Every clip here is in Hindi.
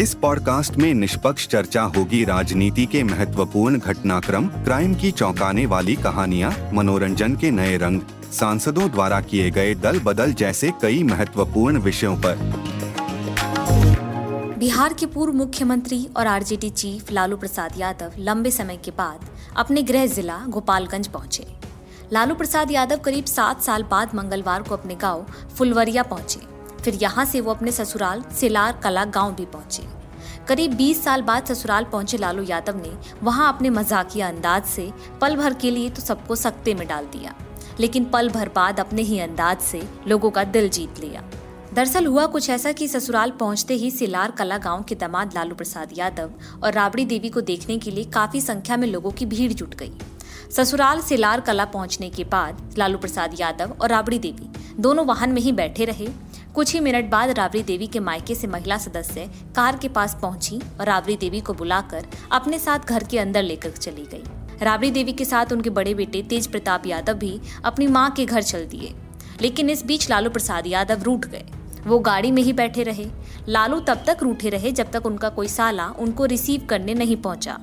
इस पॉडकास्ट में निष्पक्ष चर्चा होगी राजनीति के महत्वपूर्ण घटनाक्रम, क्राइम की चौंकाने वाली कहानियाँ, मनोरंजन के नए रंग, सांसदों द्वारा किए गए दल बदल जैसे कई महत्वपूर्ण विषयों पर। बिहार के पूर्व मुख्यमंत्री और आरजेडी चीफ लालू प्रसाद यादव लंबे समय के बाद अपने गृह जिला गोपालगंज पहुँचे। लालू प्रसाद यादव करीब सात साल बाद मंगलवार को अपने गाँव फुलवरिया पहुँचे। फिर यहाँ से वो अपने ससुराल सिलार कला गाँव भी पहुँचे। करीब 20 साल बाद ससुराल पहुँचे लालू यादव ने वहाँ अपने मजाकिया अंदाज से पल भर के लिए तो सबको सख्ते में डाल दिया। लेकिन पल भर बाद अपने ही अंदाज से लोगों का दिल जीत लिया। दरअसल हुआ कुछ ऐसा कि ससुराल पहुँचते ही सिलार कला गाँव के दामाद लालू प्रसाद यादव और राबड़ी देवी को देखने के लिए काफ़ी संख्या में लोगों की भीड़ जुट गई। ससुराल सिलार कला पहुँचने के बाद लालू प्रसाद यादव और राबड़ी देवी दोनों वाहन में ही बैठे रहे। कुछ ही मिनट बाद राबड़ी देवी के मायके से महिला सदस्य कार के पास पहुँची और राबड़ी देवी को बुलाकर अपने साथ घर के अंदर लेकर चली गई। राबड़ी देवी के साथ उनके बड़े बेटे तेज प्रताप यादव भी अपनी माँ के घर चल दिए। लेकिन इस बीच लालू प्रसाद यादव रूठ गए। वो गाड़ी में ही बैठे रहे। लालू तब तक रूठे रहे जब तक उनका कोई साला उनको रिसीव करने नहीं पहुँचा।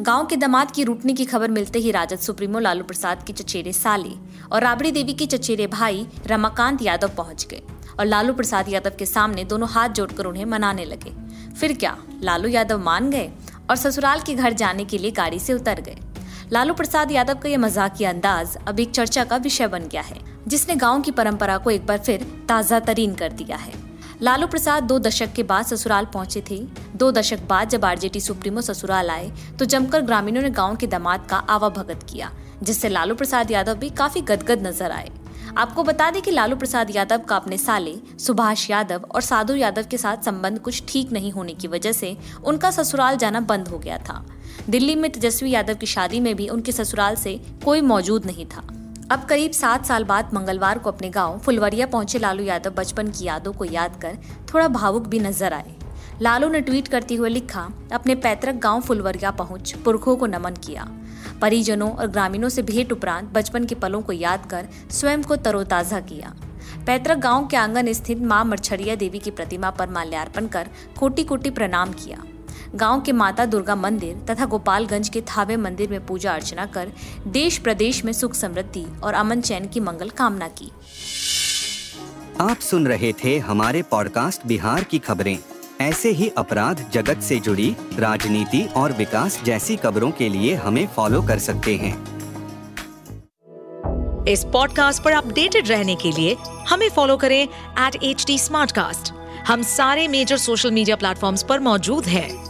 गाँव के दामाद की रूटने की खबर मिलते ही राजद सुप्रीमो लालू प्रसाद के चचेरे साली और राबड़ी देवी के चचेरे भाई रमाकांत यादव पहुँच गए और लालू प्रसाद यादव के सामने दोनों हाथ जोड़कर उन्हें मनाने लगे। फिर क्या? लालू यादव मान गए और ससुराल के घर जाने के लिए गाड़ी से उतर गए। लालू प्रसाद यादव का यह मजाकिया अंदाज अब एक चर्चा का विषय बन गया है, जिसने गाँव की परंपरा को एक बार फिर ताज़ा तरीन कर दिया है। लालू प्रसाद दो दशक के बाद ससुराल पहुँचे थे। दो दशक बाद जब आरजेटी सुप्रीमो ससुराल आए तो जमकर ग्रामीणों ने गाँव के दामाद का आवा भगत किया, जिससे लालू प्रसाद यादव भी काफ़ी गदगद नज़र आए। आपको बता दें कि लालू प्रसाद यादव का अपने साले, सुभाष यादव और साधु यादव के साथ संबंध कुछ ठीक नहीं होने की वजह से उनका ससुराल जाना बंद हो गया था। दिल्ली में तेजस्वी यादव की शादी में भी उनके ससुराल से कोई मौजूद नहीं था। अब करीब सात साल बाद मंगलवार को अपने गाँव फुलवरिया पहुँचे लालू यादव बचपन की यादों को याद कर थोड़ा भावुक भी नज़र आए। लालू ने ट्वीट करते हुए लिखा, अपने पैतृक गाँव फुलवरिया पहुँच, पुरखों को नमन किया। परिजनों और ग्रामीणों से भेंट उपरांत बचपन के पलों को याद कर स्वयं को तरोताजा किया। पैतृक गाँव के आँगन स्थित माँ मरछरिया देवी की प्रतिमा पर माल्यार्पण कर कोटि कोटि प्रणाम किया। गाँव के माता दुर्गा मंदिर तथा गोपालगंज के थावे मंदिर में पूजा अर्चना कर देश प्रदेश में सुख समृद्धि और अमन चैन की मंगल कामना की। आप सुन रहे थे हमारे पॉडकास्ट बिहार की खबरें। ऐसे ही अपराध जगत से जुड़ी राजनीति और विकास जैसी खबरों के लिए हमें फॉलो कर सकते हैं। इस पॉडकास्ट पर अपडेटेड रहने के लिए हमें फॉलो करें एट एच हम सारे मेजर सोशल मीडिया प्लेटफॉर्म पर मौजूद हैं।